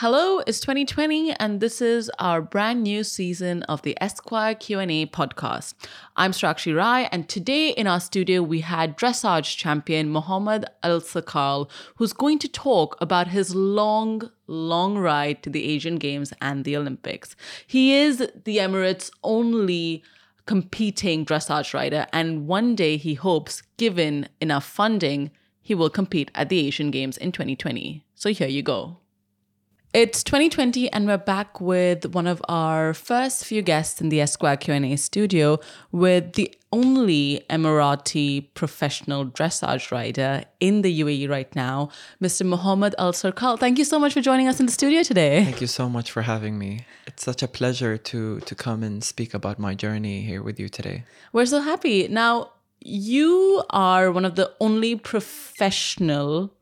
Hello, it's 2020 and this is our brand new season of the Esquire Q&A podcast. I'm Strakshi Rai and today in our studio we had dressage champion Mohammad Al Sarkal who's going to talk about his long long ride to the Asian Games and the Olympics. He is the Emirates only competing dressage rider and one day he hopes given enough funding he will compete at the Asian Games in 2020. So here you go. It's 2020 and we're back with one of our first few guests in the Esquire Q&A studio with the only Emirati professional dressage rider in the UAE right now, Mr. Mohammad Al Sarkal. Thank you so much for joining us in the studio today. Thank you so much for having me. It's such a pleasure to to come and speak about my journey here with you today. We're so happy. Now, you are one of the only professional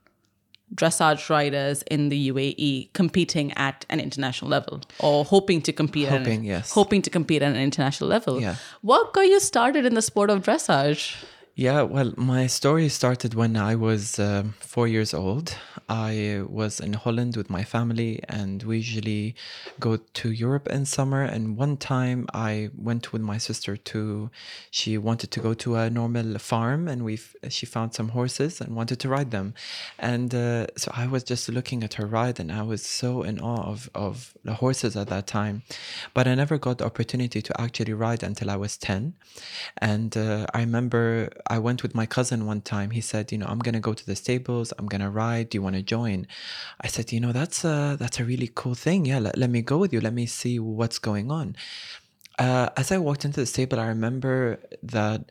dressage riders in the UAE competing at an international level or hoping to compete Hoping, at, yes. hoping to compete at an international level. Yeah. What got you started in the sport of dressage? Yeah, well, my story started when I was um, four years old. I was in Holland with my family, and we usually go to Europe in summer. And one time I went with my sister to, she wanted to go to a normal farm, and we she found some horses and wanted to ride them. And uh, so I was just looking at her ride, and I was so in awe of, of the horses at that time. But I never got the opportunity to actually ride until I was 10. And uh, I remember I went with my cousin one time. He said, you know, I'm gonna go to the stables. I'm gonna ride. Do you want to join? I said, you know, that's a that's a really cool thing. Yeah, let, let me go with you. Let me see what's going on. Uh, as I walked into the stable, I remember that.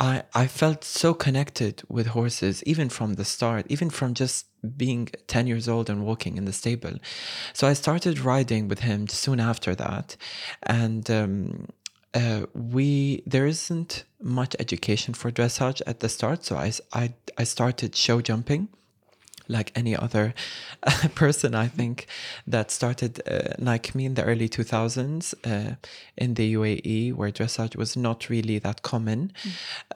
I, I felt so connected with horses, even from the start, even from just being 10 years old and walking in the stable. So I started riding with him soon after that. And um, uh, we there isn't much education for dressage at the start so I, I, I started show jumping like any other person i think that started uh, like me in the early 2000s uh, in the uae where dressage was not really that common.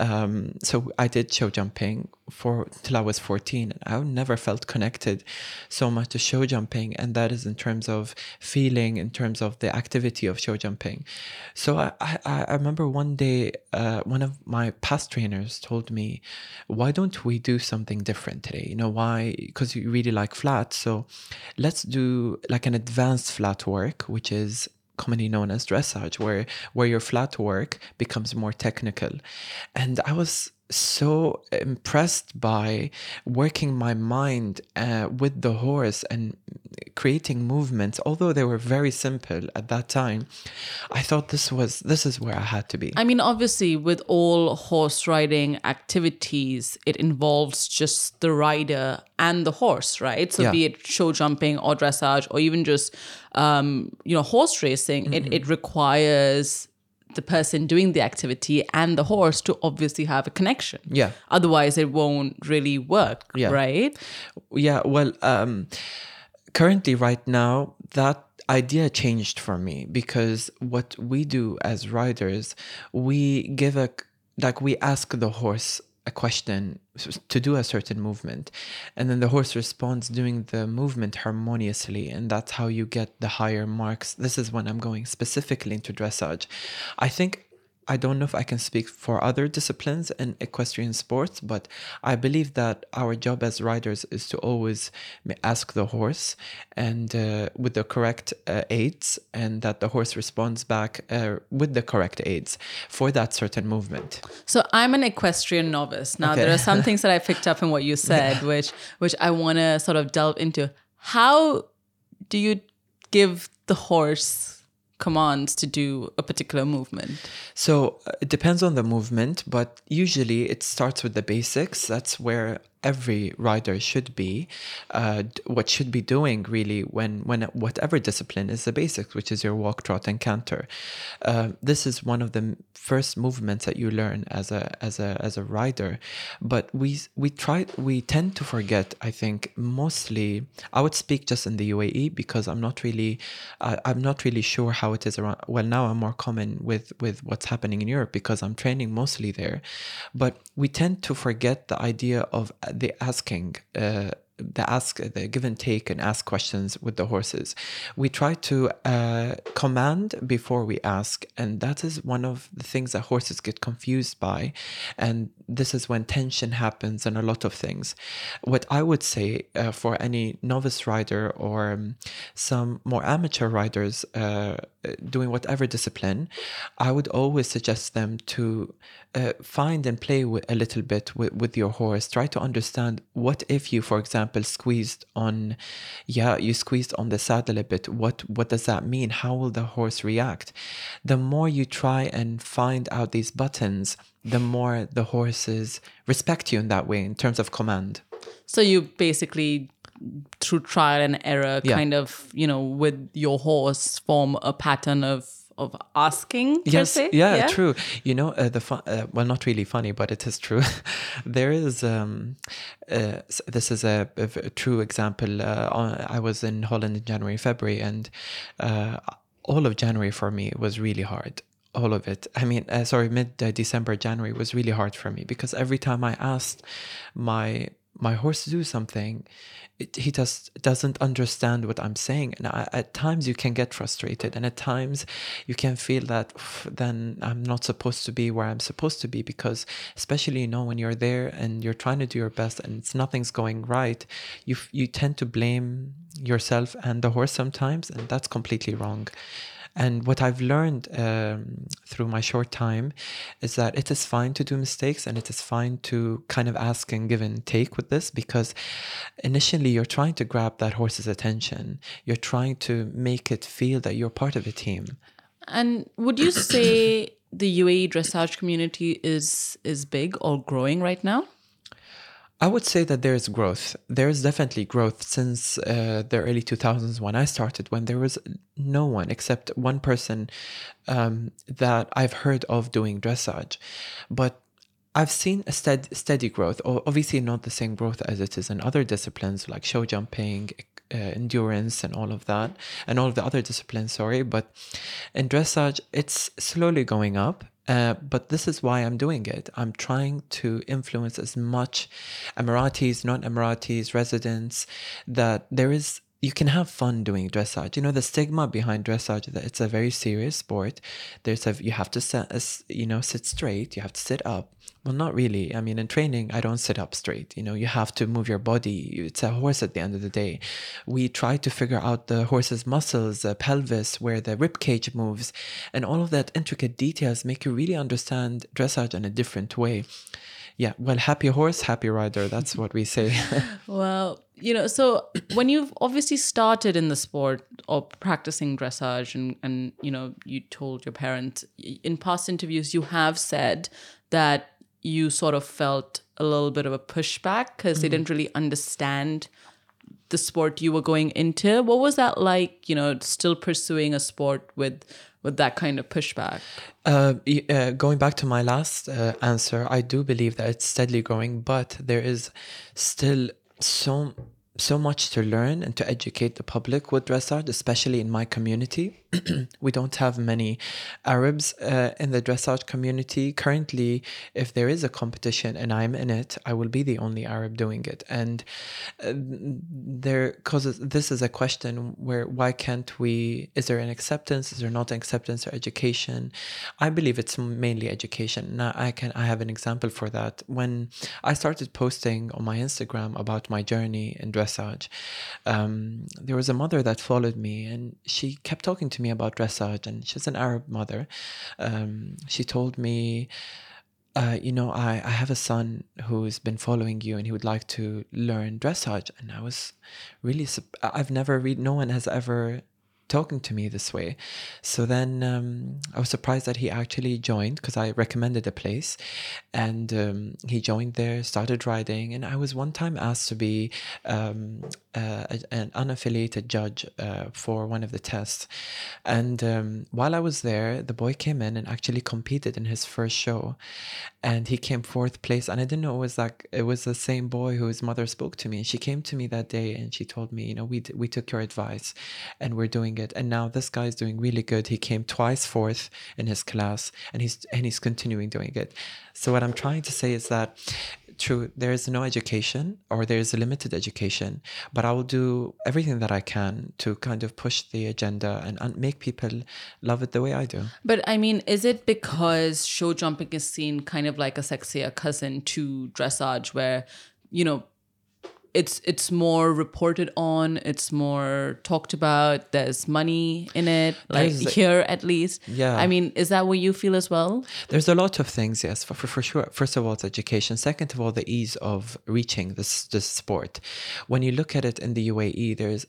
Um, so i did show jumping for till i was 14 and i never felt connected so much to show jumping and that is in terms of feeling in terms of the activity of show jumping. So i i, I remember one day uh, one of my past trainers told me why don't we do something different today? You know why because you really like flat so let's do like an advanced flat work which is commonly known as dressage where where your flat work becomes more technical. And i was so impressed by working my mind uh, with the horse and creating movements although they were very simple at that time i thought this was this is where i had to be I mean, obviously, with all horse riding activities, it involves just the rider and the horse, right? So, Yeah. be it show jumping or dressage or even just, um, you know, horse racing, it, it requires the person doing the activity and the horse to obviously have a connection. Yeah. Otherwise, it won't really work, Yeah. right? yeah well um currently right now that idea changed for me because what we do as riders we give a like we ask the horse a question to do a certain movement and then the horse responds doing the movement harmoniously and that's how you get the higher marks. This is when i'm going specifically into dressage. I think I don't know if I can speak for other disciplines in equestrian sports, but I believe that our job as riders is to always ask the horse and uh, with the correct uh, aids, and that the horse responds back uh, with the correct aids for that certain movement. So I'm an equestrian novice. Now Okay. there are some things that I picked up in what you said, which which I want to sort of delve into. How do you give the horse commands to do a particular movement? So uh, it depends on the movement, but usually it starts with the basics. That's where every rider should be. Uh, what should be doing really when when whatever discipline is the basics, which is your walk, trot, and canter. Uh, this is one of the first movements that you learn as a as a as a rider. But we we try we tend to forget. I think mostly I would speak just in the UAE because I'm not really uh, I'm not really sure how it is around. Well, now I'm more common with with what's happening in Europe because I'm training mostly there. But we tend to forget the idea of the asking uh, the ask the give and take and ask questions with the horses. We try to uh, command before we ask and that is one of the things that horses get confused by and this is when tension happens and a lot of things. What i would say uh, for any novice rider or um, some more amateur riders uh, doing whatever discipline i would always suggest them to uh, find and play with a little bit with, with your horse. Try to understand what if you for example squeezed on yeah you squeezed on the saddle a bit what what does that mean? How will the horse react? The more you try and find out these buttons the more the horses respect you in that way in terms of command. So you basically through trial and error Yeah. kind of, you know, with your horse form a pattern of of asking per yes. se? yeah, true. You know uh, the fun uh, well not really funny but it is true. There is um uh, this is a true example uh, on, i was in holland in january february and uh, all of january for me was really hard all of it. I mean uh, sorry mid uh, december january was really hard for me because every time i asked my my horse do something it, he just doesn't understand what i'm saying. And I, at times you can get frustrated and at times you can feel that then i'm not supposed to be where i'm supposed to be because especially you know when you're there and you're trying to do your best and it's nothing's going right you you tend to blame yourself and the horse sometimes and that's completely wrong and what I've learned um, through my short time is that it is fine to do mistakes and it is fine to kind of ask and give and take with this because initially you're trying to grab that horse's attention. You're trying to make it feel that you're part of a team. And would you say the UAE dressage community is is big or growing right now? I would say that there is growth. There is definitely growth since uh, the early 2000s when I started, when there was no one except one person um, that I've heard of doing dressage. But I've seen a stead- steady growth, obviously not the same growth as it is in other disciplines like show jumping, uh, endurance, and all of that, and all of the other disciplines, sorry. But in dressage, it's slowly going up. Uh, but this is why I'm doing it. I'm trying to influence as much Emiratis, non Emiratis, residents, that there is you can have fun doing dressage. You know the stigma behind dressage that it's a very serious sport. There's a you have to sit, as- uh, you know, sit straight. You have to sit up. Well, not really. I mean, in training, I don't sit up straight. You know, you have to move your body. It's a horse at the end of the day. We try to figure out the horse's muscles, the pelvis, where the rib cage moves, and all of that intricate details make you really understand dressage in a different way. Yeah, well, happy horse, happy rider. That's what we say. Well, you know, so when you've obviously started in the sport or practicing dressage and, and you know, you told your parents in past interviews, you have said that you sort of felt a little bit of a pushback because they didn't really understand the sport you were going into. What was that like, you know, still pursuing a sport with with that kind of pushback? Uh, uh, going back to my last uh, answer, I do believe that it's steadily growing, but there is still so so much to learn and to educate the public with dressage, especially in my community. we don't have many Arabs uh, in the dressage community currently. If there is a competition and I'm in it, I will be the only Arab doing it, and uh, there causes this is a question where why can't we? Is there an acceptance? Is there not an acceptance or education? I believe it's mainly education. Now I can I have an example for that. When I started posting on my Instagram about my journey in dressage, um, there was a mother that followed me and she kept talking to me about dressage and she's an Arab mother. Um, she told me. Uh, you know, I, I have a son who's been following you and he would like to learn dressage. And I was really, I've never read, no one has ever talking to me this way. So then um, I was surprised that he actually joined because I recommended a place and um, he joined there, started riding. And I was one time asked to be um, uh, an unaffiliated judge uh, for one of the tests. And um, while I was there, the boy came in and actually competed in his first show. And he came fourth place. And I didn't know it was like, it was the same boy whose mother spoke to me. And she came to me that day and she told me, you know, we, we took your advice and we're doing it. And now this guy is doing really good. He came twice fourth in his class and he's, and he's continuing doing it. So what I'm trying to say is that true, there is no education or there is a limited education, but I will do everything that I can to kind of push the agenda and, and make people love it the way I do. But I mean, is it because show jumping is seen kind of like a sexier cousin to dressage, where you know it's it's more reported on it's more talked about there's money in it like There's- here at least Yeah. i mean is that what you feel as well There's a lot of things, yes, for, for, for sure. First of all, it's education. Second of all, the ease of reaching this this sport. When you look at it in the UAE, there's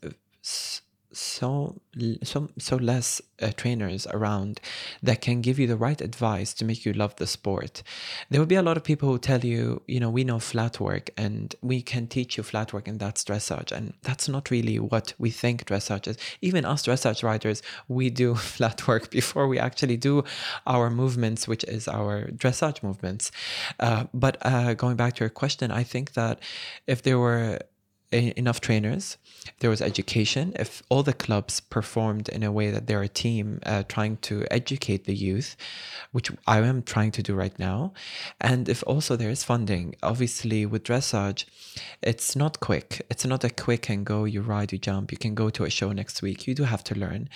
so so so less uh, trainers around that can give you the right advice to make you love the sport. There will be a lot of people who tell you, you know, we know flat work and we can teach you flat work and that's dressage, and that's not really what we think dressage is. Even us dressage riders, we do flat work before we actually do our movements, which is our dressage movements. Uh, but uh, going back to your question, I think that if there were e- enough trainers, there was education, if all the clubs performed in a way that they're a team uh, trying to educate the youth, which I am trying to do right now, and if also there is funding, obviously with dressage, it's not quick. It's not a quick and go, you ride, you jump, you can go to a show next week. You do have to learn.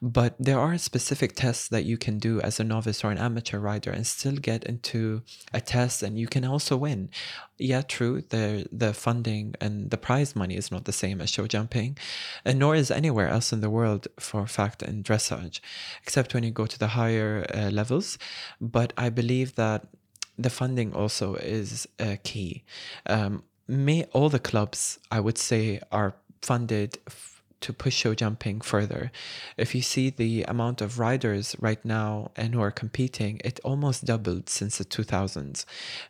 But there are specific tests that you can do as a novice or an amateur rider and still get into a test and you can also win. Yeah, true. The the funding and the prize money is not the same as show jumping, and nor is anywhere else in the world for fact in dressage, except when you go to the higher uh, levels. But I believe that the funding also is uh, key. Um, may all the clubs I would say are funded. To push show jumping further. If you see the amount of riders right now and who are competing, it almost doubled since the 2000s.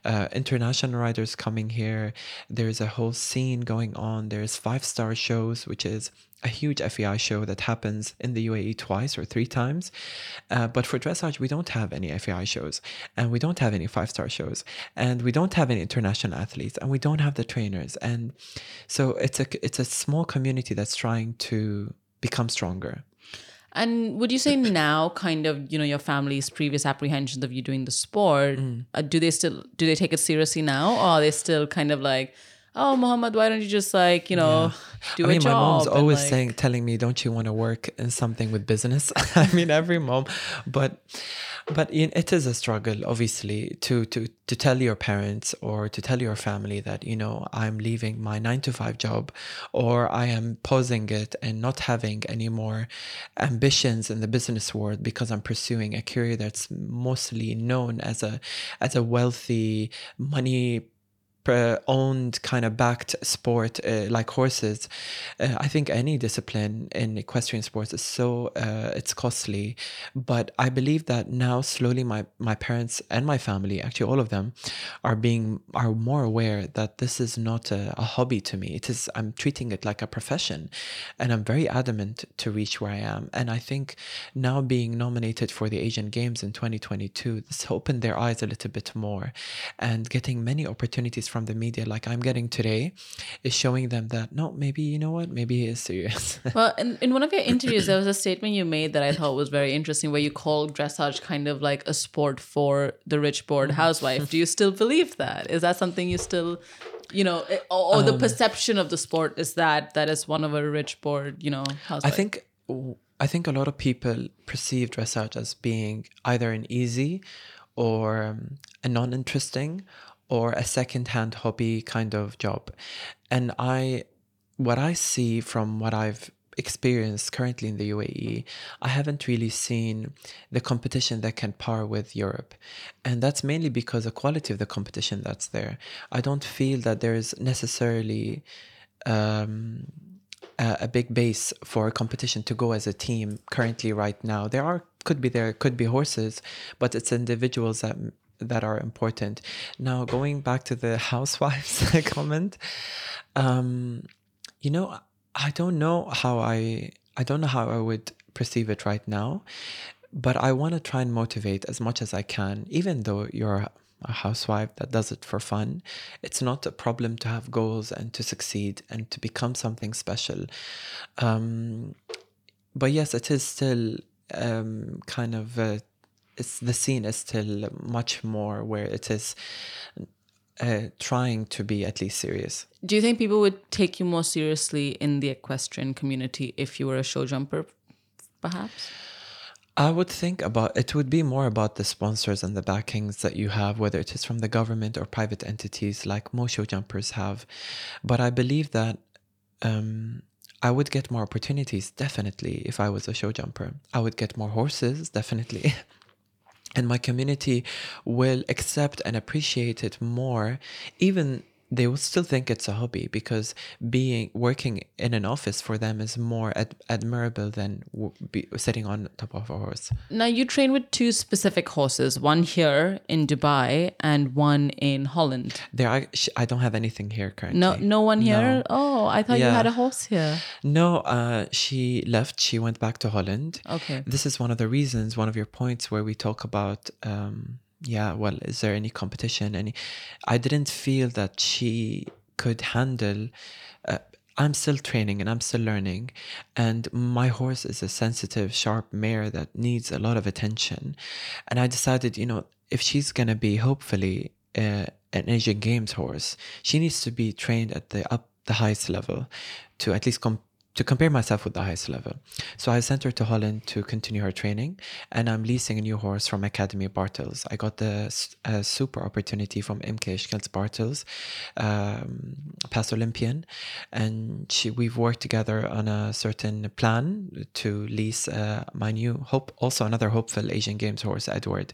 Uh, international riders coming here. There's a whole scene going on. There's five star shows, which is a huge FEI show that happens in the UAE twice or three times. Uh, but for dressage, we don't have any FEI shows and we don't have any five star shows and we don't have any international athletes and we don't have the trainers. And so it's a, it's a small community that's trying to become stronger. and would you say now kind of you know your family's previous apprehensions of you doing the sport Mm. uh, do they still do they take it seriously now or are they still kind of like oh Muhammad why don't you just like you know do I mean, my mom's always like- saying, telling me, "Don't you want to work in something with business?" I mean, every mom, but but it is a struggle, obviously, to to to tell your parents or to tell your family that you know I'm leaving my nine to five job, or I am pausing it and not having any more ambitions in the business world because I'm pursuing a career that's mostly known as a as a wealthy money owned kind of backed sport uh, like horses uh, i think any discipline in equestrian sports is so uh, it's costly. But i believe that now slowly my my parents and my family actually all of them are being are more aware that this is not a, a hobby to me. It is i'm treating it like a profession and i'm very adamant to reach where i am. And i think now being nominated for the asian games in 2022 this opened their eyes a little bit more and getting many opportunities from the media like i'm getting today is showing them that no maybe you know what maybe he is serious Well, in, in one of your interviews, there was a statement you made that I thought was very interesting, where you called dressage kind of like a sport for the rich, bored Mm-hmm. housewife. Do you still believe that? Is that something you still, you know, or, or Um, the perception of the sport is that that is one of a rich, bored, you know, housewife. I think I think a lot of people perceive dressage as being either an easy or um, a non-interesting or a second-hand hobby kind of job. And I what I see from what I've experienced currently in the UAE, I haven't really seen the competition that can par with Europe. And that's mainly because the quality of the competition that's there. I don't feel that there's necessarily um, a, a big base for a competition to go as a team currently right now. There are could be there could be horses, but it's individuals that that are important. Now going back to the housewives comment, um, you know, I don't know how I I don't know how I would perceive it right now, but I want to try and motivate as much as I can, even though you're a housewife that does it for fun. It's not a problem to have goals and to succeed and to become something special. Um, but yes, it is still um, kind of uh, it's the scene is still much more where it is uh, trying to be at least serious. Do you think people would take you more seriously in the equestrian community if you were a show jumper, perhaps? I would think about it would be more about the sponsors and the backings that you have, whether it is from the government or private entities like most show jumpers have. But I believe that um, I would get more opportunities, definitely, if I was a show jumper. I would get more horses, definitely. and my community will accept and appreciate it more, even they will still think it's a hobby because being working in an office for them is more ad- admirable than w- be, sitting on top of a horse. Now you train with two specific horses, one here in Dubai and one in Holland. There, are, sh- I don't have anything here currently. No, no one here. No. Oh, I thought you had a horse here. No, uh, she left. She went back to Holland. Okay. This is one of the reasons, one of your points where we talk about, um, yeah, well, is there any competition? Any? I didn't feel that she could handle. Uh, I'm still training and I'm still learning, and my horse is a sensitive, sharp mare that needs a lot of attention, and I decided, you know, if she's gonna be hopefully uh, an Asian Games horse, she needs to be trained at the up the highest level, to at least com- to compare myself with the highest level. So I sent her to Holland to continue her training, and I'm leasing a new horse from Academy Bartels. I got the uh, super opportunity from Imke Schellekens-Bartels, um, past Olympian, and she we've worked together on a certain plan to lease uh, my new hope, also another hopeful Asian Games horse, Edward.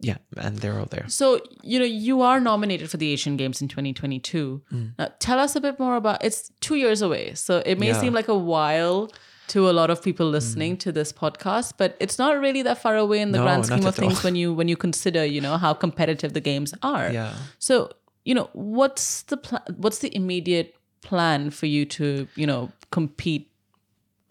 Yeah, and they're all there. So, you know, you are nominated for the Asian Games in 2022. Mm. Now, tell us a bit more about it's 2 years away. So, it may Yeah. seem like a while to a lot of people listening mm. to this podcast, but it's not really that far away in the No, grand scheme of at all. things when you when you consider, you know, how competitive the games are. Yeah. So, you know, what's the pl- what's the immediate plan for you to, you know, compete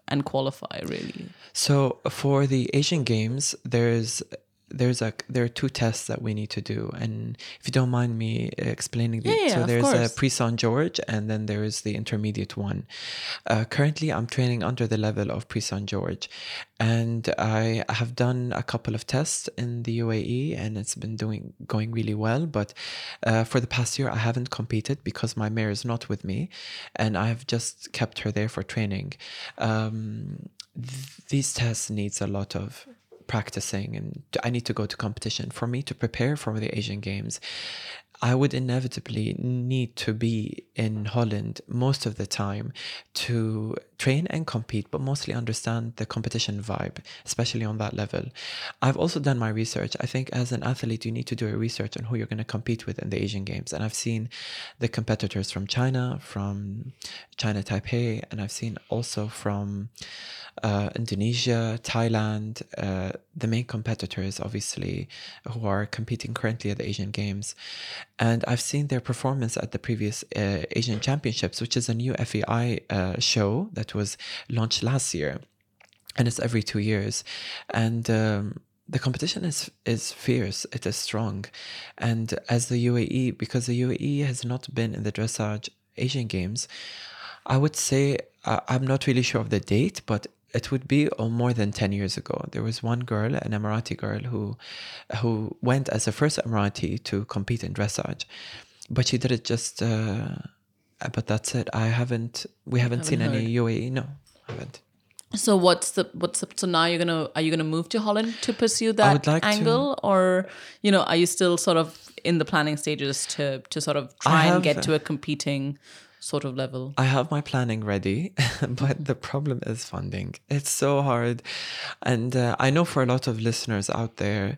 and qualify really? So for the Asian Games, there's there's a there are two tests that we need to do, and if you don't mind me explaining, the, Yeah, yeah, so there's a Prix Saint Georges, and then there is the intermediate one. Uh, currently, I'm training under the level of Prix Saint Georges, and I have done a couple of tests in the UAE, and it's been doing going really well. But uh, for the past year, I haven't competed because my mare is not with me, and I have just kept her there for training. Um, th- these tests needs a lot of practicing and I need to go to competition for me to prepare for the Asian Games. I would inevitably need to be in Holland most of the time to train and compete, but mostly understand the competition vibe, especially on that level. I've also done my research. I think as an athlete, you need to do a research on who you're going to compete with in the Asian Games. And I've seen the competitors from China, from China Taipei, and I've seen also from uh, Indonesia, Thailand, uh, the main competitors, obviously, who are competing currently at the Asian Games. And I've seen their performance at the previous uh, Asian Championships, which is a new FEI uh, show that was launched last year. And it's every two years. And um, the competition is is fierce. It is strong, and as the UAE, because the UAE has not been in the dressage Asian Games, I would say uh, I'm not really sure of the date, but it would be oh, more than 10 years ago. There was one girl, an Emirati girl, who who went as the first Emirati to compete in dressage, but she did it just. Uh, but that's it. I haven't. We haven't, seen Haven't any UAE. No, I haven't. So what's the what's the, so now you're gonna are you gonna move to Holland to pursue that like to. angle or you know are you still sort of in the planning stages to to sort of try and get to a competing sort of level? I have my planning ready, but the problem is funding. It's so hard. And uh, I know for a lot of listeners out there,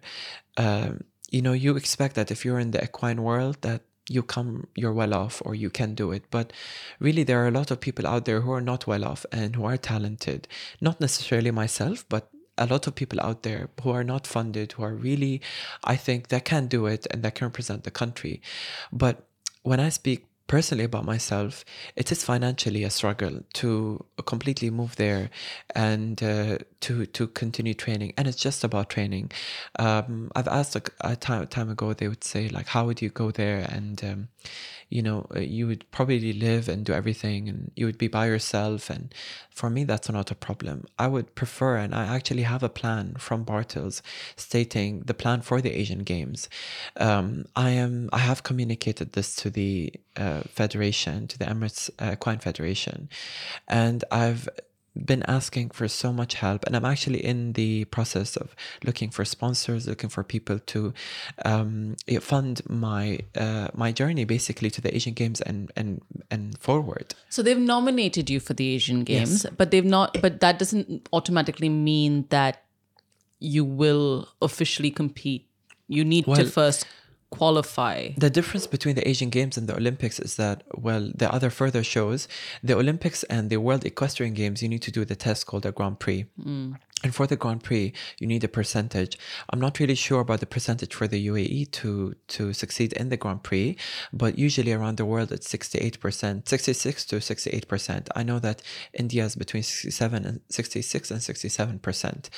um, you know, you expect that if you're in the equine world, that you come, you're well off or you can do it. But really, there are a lot of people out there who are not well off and who are talented. Not necessarily myself, but a lot of people out there who are not funded, who are really, I think, that can do it and that can represent the country. But when I speak personally about myself, it is financially a struggle to completely move there and uh, to to continue training and it's just about training. Um, i've asked a, a time, time ago they would say like how would you go there? And um, you know uh, you would probably live and do everything and you would be by yourself and for me that's not a problem. I would prefer and i actually have a plan from bartels stating the plan for the asian games. Um, i am i have communicated this to the uh, federation to the emirates uh, federation and i've been asking for so much help and i'm actually in the process of looking for sponsors looking for people to um, fund my uh, my journey basically to the asian games and and and forward so they've nominated you for the asian games Yes. but they've not but that doesn't automatically mean that you will officially compete you need to first qualify The difference between the Asian Games and the Olympics is that, well, the other further shows the Olympics and the World Equestrian Games, you need to do the test called the Grand Prix. Mm. And for the Grand Prix, you need a percentage. I'm not really sure about the percentage for the UAE to to succeed in the Grand Prix, but usually around the world it's 68%, 66 to 68%. I know that India is between 67 and 66 and 67%.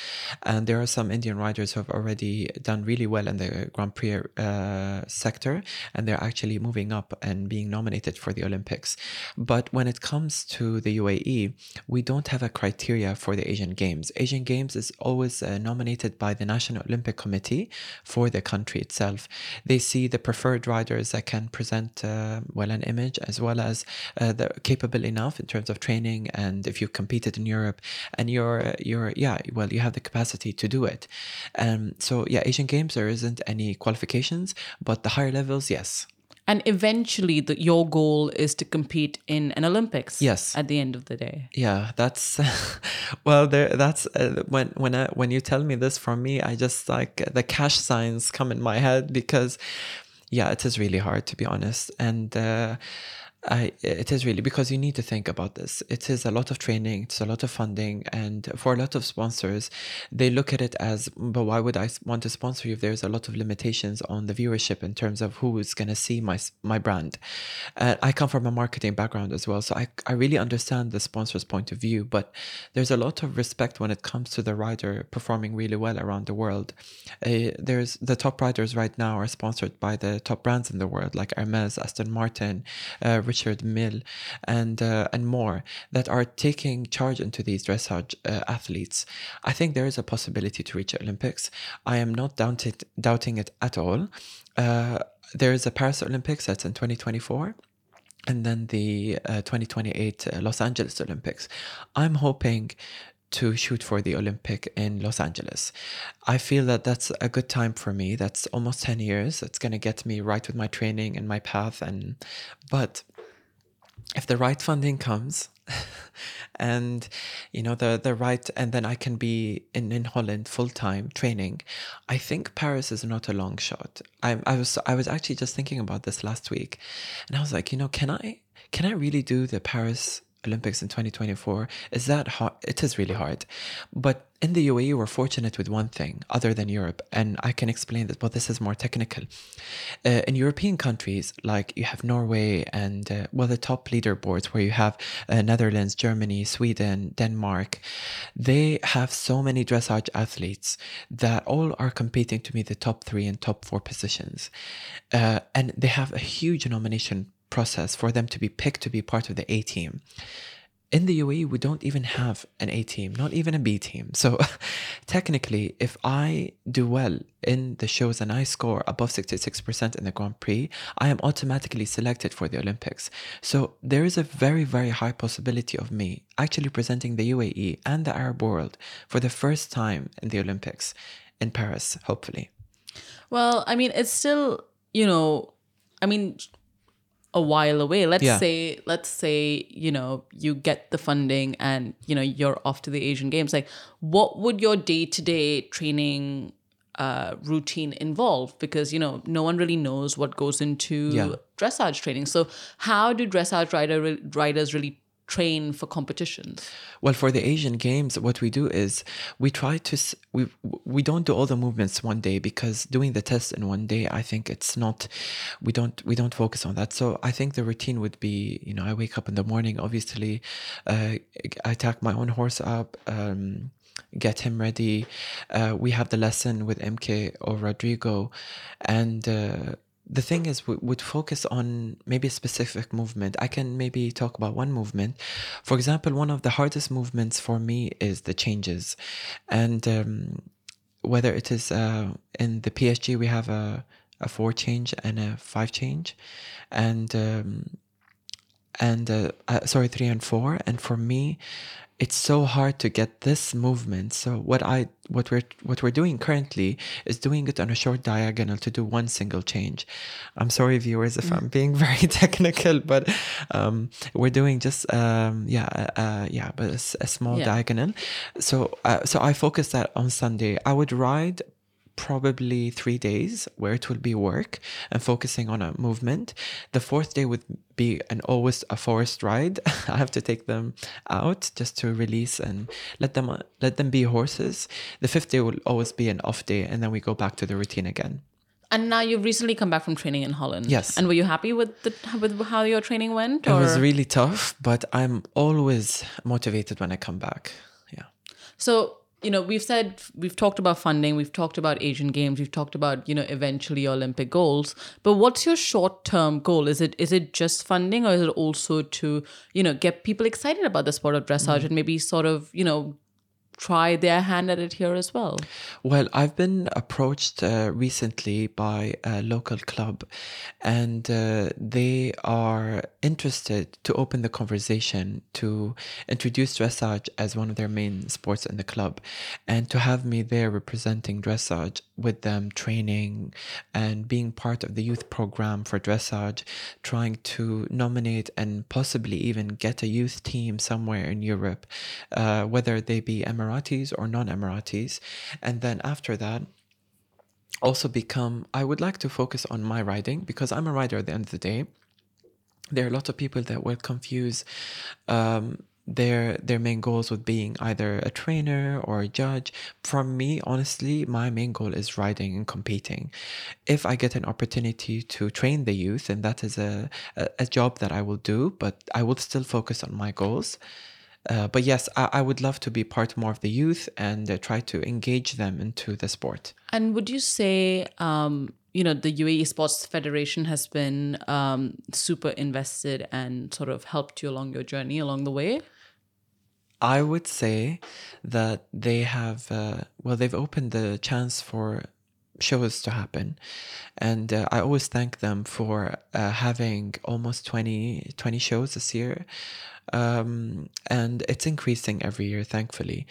And there are some Indian riders who have already done really well in the Grand Prix uh, sector, and they're actually moving up and being nominated for the Olympics. But when it comes to the UAE, we don't have a criteria for the Asian Games. Asian Games is always uh, nominated by the National Olympic Committee for the country itself. They see the preferred riders that can present uh, well an image as well as uh, the capable enough in terms of training and if you competed in Europe and you're you're yeah well you have the capacity to do it. Um, so yeah, Asian Games there isn't any qualifications, but the higher levels yes. And eventually the, your goal is to compete in an olympics Yes. at the end of the day Yeah, that's well. There, that's uh, when when I, when you tell me this. For me, I just like the cash signs come in my head because, yeah, it is really hard to be honest, and uh, I it is really because you need to think about this. It is a lot of training, it's a lot of funding, and for a lot of sponsors, they look at it as, but why would I want to sponsor you if there's a lot of limitations on the viewership in terms of who is going to see my my brand? Uh, I come from a marketing background as well, so I I really understand the sponsor's point of view, but there's a lot of respect when it comes to the rider performing really well around the world. Uh, there's the top riders right now are sponsored by the top brands in the world, like Hermes, Aston Martin, uh, Richard Mille, and uh, and more that are taking charge into these dressage uh, athletes. I think there is a possibility to reach the Olympics. I am not doubted, doubting it at all. Uh, there is a Paris Olympics that's in 2024 and then the uh, 2028 uh, Los Angeles Olympics. I'm hoping to shoot for the Olympic in Los Angeles. I feel that that's a good time for me. That's almost 10 years. It's going to get me right with my training and my path and but if the right funding comes and you know the the right and then I can be in in Holland full time training I think Paris is not a long shot. I I was I was actually just thinking about this last week and I was like you know can I can I really do the Paris Olympics in 2024 is that hard? It is really hard. But in the UAE we're fortunate with one thing other than Europe and I can explain this, but this is more technical. Uh, in European countries like you have Norway and uh, well the top leaderboards where you have uh, Netherlands Germany Sweden Denmark they have so many dressage athletes that all are competing to be the top three and top four positions. Uh, and they have a huge nomination process for them to be picked to be part of the A team. In the UAE, we don't even have an A team, not even a B team. So, technically, if I do well in the shows and I score above 66% in the Grand Prix, I am automatically selected for the Olympics. So, there is a very, very high possibility of me actually presenting the UAE and the Arab world for the first time in the Olympics in Paris, hopefully. Well, I mean, it's still, you know, I mean, a while away. Let's Yeah. say, let's say, you know, you get the funding and, you know, you're off to the Asian Games. Like, what would your day to day training uh, routine involve? Because, you know, no one really knows what goes into Yeah. dressage training. So, how do dressage rider, riders really train for competitions? Well, for the Asian Games, what we do is we try to we we don't do all the movements one day because doing the test in one day, I think it's not. We don't we don't focus on that. So I think the routine would be, you know, I wake up in the morning. Obviously, uh, I tack my own horse up. Um, get him ready. Uh, we have the lesson with Imke or Rodrigo, and uh, the thing is, we would focus on maybe a specific movement. I can maybe talk about one movement. For example, one of the hardest movements for me is the changes, and um, whether it is uh, in the PSG, we have a a four change and a five change, and um, and uh, uh, sorry three and four. And for me it's so hard to get this movement. So what i what we're what we're doing currently is doing it on a short diagonal to do one single change. I'm sorry viewers if i'm being very technical but um, we're doing just um, yeah uh, uh, yeah but a small Yeah. diagonal. So uh, so i focus that on sunday. I would ride probably three days where it will be work and focusing on a movement. The fourth day would be an always a forest ride. I have to take them out just to release and let them let them be horses. The fifth day will always be an off day, and then we go back to the routine again. And now you've recently come back from training in Holland. Yes. And were you happy with the with how your training went? It was really tough, but I'm always motivated when I come back. Yeah. So, you know, we've said we've talked about funding, we've talked about Asian Games, we've talked about, you know, eventually Olympic goals. But what's your short-term goal? Is it is it just funding or is it also to, you know, get people excited about the sport of dressage mm. and maybe sort of, you know, try their hand at it here as well? Well, I've been approached uh, recently by a local club, and uh, they are interested to open the conversation to introduce dressage as one of their main sports in the club, and to have me there representing dressage with them, training and being part of the youth program for dressage, trying to nominate and possibly even get a youth team somewhere in Europe, uh, whether they be Emiratis or non Emiratis. And then after that, also become, I would like to focus on my riding because I'm a rider at the end of the day. There are a lot of people that will confuse um, their their main goals with being either a trainer or a judge. For me, honestly, my main goal is riding and competing. If I get an opportunity to train the youth, and that is a, a, a job that I will do, but I will still focus on my goals. Uh, but yes, I, I would love to be part more of the youth and uh, try to engage them into the sport. And would you say, um, you know, the UAE Sports Federation has been um, super invested and sort of helped you along your journey along the way? I would say that they have, uh, well, they've opened the chance for shows to happen. And uh, I always thank them for uh, having almost 20, 20 shows this year. Um, and it's increasing every year, thankfully.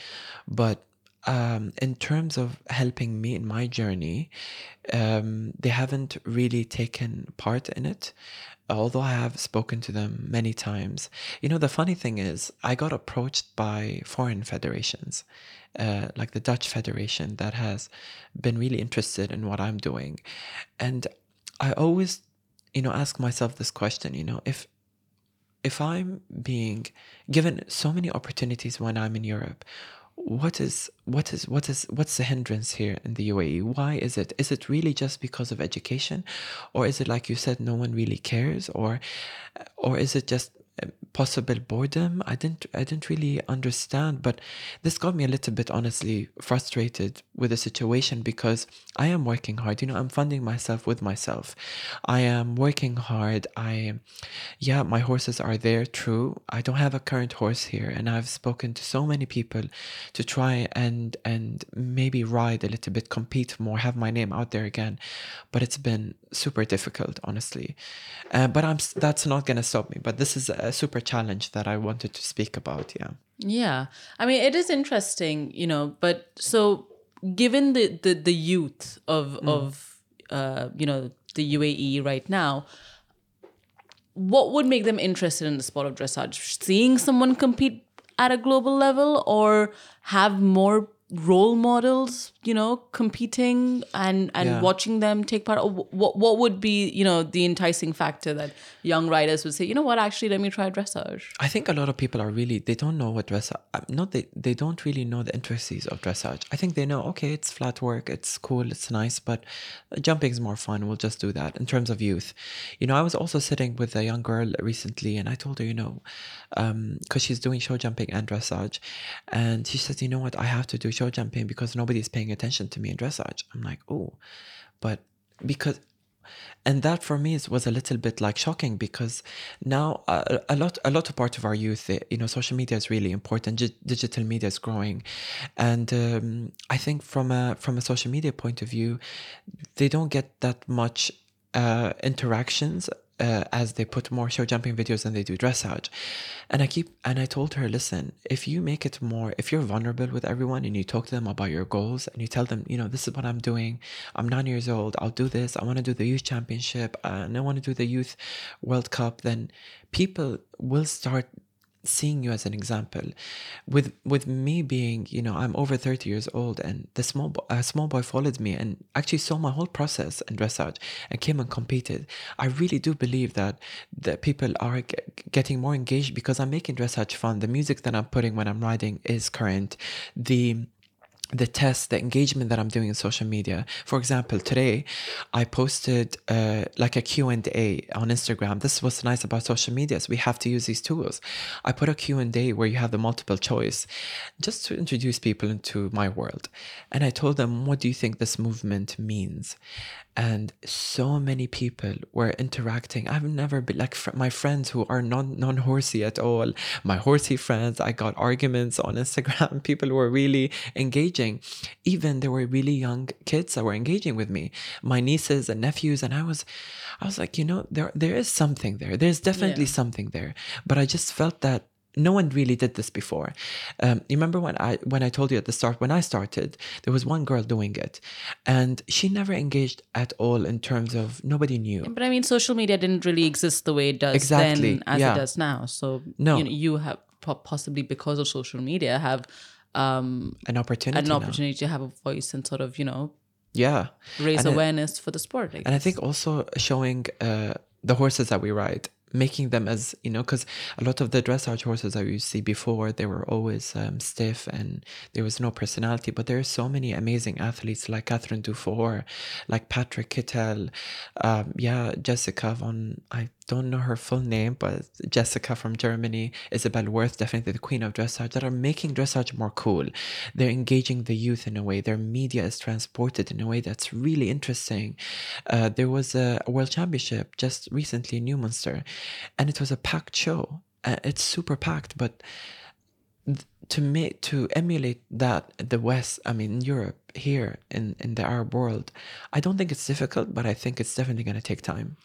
But um, in terms of helping me in my journey, um, they haven't really taken part in it. Although I have spoken to them many times. You know, the funny thing is, I got approached by foreign federations, uh, like the Dutch Federation, that has been really interested in what I'm doing. And I always, you know, ask myself this question, you know, if if I'm being given so many opportunities when I'm in Europe, what is what is what is what's the hindrance here in the UAE? Why is it? Is it really just because of education, or is it like you said, no one really cares, or or is it just possible boredom? I didn't I didn't really understand, but this got me a little bit honestly frustrated with the situation because I am working hard. You know, I'm funding myself with myself. I am working hard. I yeah, my horses are there, true. I don't have a current horse here, and I've spoken to so many people to try and and maybe ride a little bit, compete more, have my name out there again. But it's been super difficult, honestly. Uh, but I'm that's not gonna stop me. But this is a super challenge that I wanted to speak about. Yeah. Yeah. I mean, it is interesting, you know, but so given the the, the youth of of uh, you know, the UAE right now, what would make them interested in the sport of dressage? Seeing someone compete at a global level or have more role models, you know, competing and and Yeah. watching them take part? What what would be you know the enticing factor that young riders would say, you know what, actually, let me try dressage. I think a lot of people are really they don't know what dressage. Uh, not they they don't really know the intricacies of dressage. I think they know okay, it's flat work, it's cool, it's nice, but jumping is more fun. We'll just do that. In terms of youth, you know, I was also sitting with a young girl recently, and I told her, you know, um, because she's doing show jumping and dressage, and she says, you know what, I have to do show jumping because nobody's paying attention to me in dressage. I'm like, oh, but because and that for me was a little bit like shocking because now a lot a lot of part of our youth eh, you know social media is really important. Gi- digital media is growing. And um, i think from a from a social media point of view they don't get that much uh, interactions uh, as they put more show jumping videos than they do dressage. And I keep and I told her, listen, if you make it more, if you're vulnerable with everyone and you talk to them about your goals and you tell them, you know, this is what I'm doing. I'm nine years old. I'll do this. I want to do the youth championship and I want to do the youth World Cup. Then people will start seeing you as an example. With with me being you know i'm over 30 years old and the small boy, a small boy followed me and actually saw my whole process in dressage and came and competed. I really do believe that that people are g- getting more engaged because i'm making dressage fun. The music that i'm putting when i'm riding is current. The the test, the engagement that I'm doing in social media. For example, today I posted uh, like a Q&A on Instagram. This is what's nice about social media. So we have to use these tools. I put a Q&A where you have the multiple choice just to introduce people into my world. And I told them, what do you think this movement means? And so many people were interacting. I've never been like fr- my friends who are non non horsey at all. My horsey friends. I got arguments on Instagram. People were really engaging. Even there were really young kids that were engaging with me. My nieces and nephews, and I was, I was like, you know, there there is something there. There's definitely Yeah. something there. But I just felt that no one really did this before. Um, you remember when I when I told you at the start when I started, there was one girl doing it, and she never engaged at all in terms of nobody knew. But I mean, social media didn't really exist the way it does Exactly, then as yeah. it does now. So No. you, know, you have possibly because of social media have um, An opportunity. an now. opportunity to have a voice and sort of you know Yeah, raise And it- awareness for the sport. I and I think also showing uh, the horses that we ride, making them as you know, because a lot of the dressage horses that we see before, they were always um, stiff and there was no personality. But there are so many amazing athletes like Cathrine Dufour, like Patrik Kittel, um, yeah, Jessica von. I don't know her full name, but Jessica from Germany, Isabell Werth, definitely the queen of dressage, that are making dressage more cool. They're engaging the youth in a way. Their media is transported in a way that's really interesting. Uh, there was a, world championship just recently in Newminster, and it was a packed show. Uh, it's super packed, but to me to emulate that the West, I mean Europe, here in in the Arab world, I don't think it's difficult, but I think it's definitely going to take time.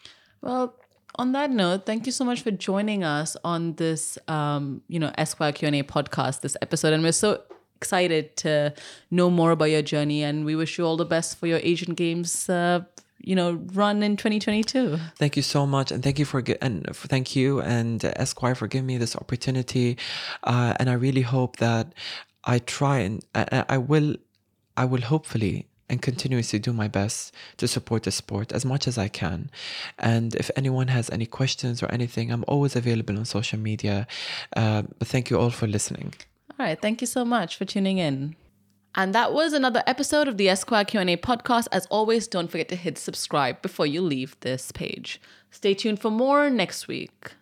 Well, on that note, thank you so much for joining us on this, um, you know, Esquire Q and A podcast, this episode, and we're so excited to know more about your journey, and we wish you all the best for your Asian Games, uh, you know, run in 2022. Thank you so much, and thank you for and thank you and Esquire for giving me this opportunity, uh, and I really hope that I try and I- I will, I will hopefully and continuously do my best to support the sport as much as I can. And if anyone has any questions or anything, I'm always available on social media. Uh, but thank you all for listening. All right, thank you so much for tuning in. And that was another episode of the Esquire Q&A podcast. As always, don't forget to hit subscribe before you leave this page. Stay tuned for more next week.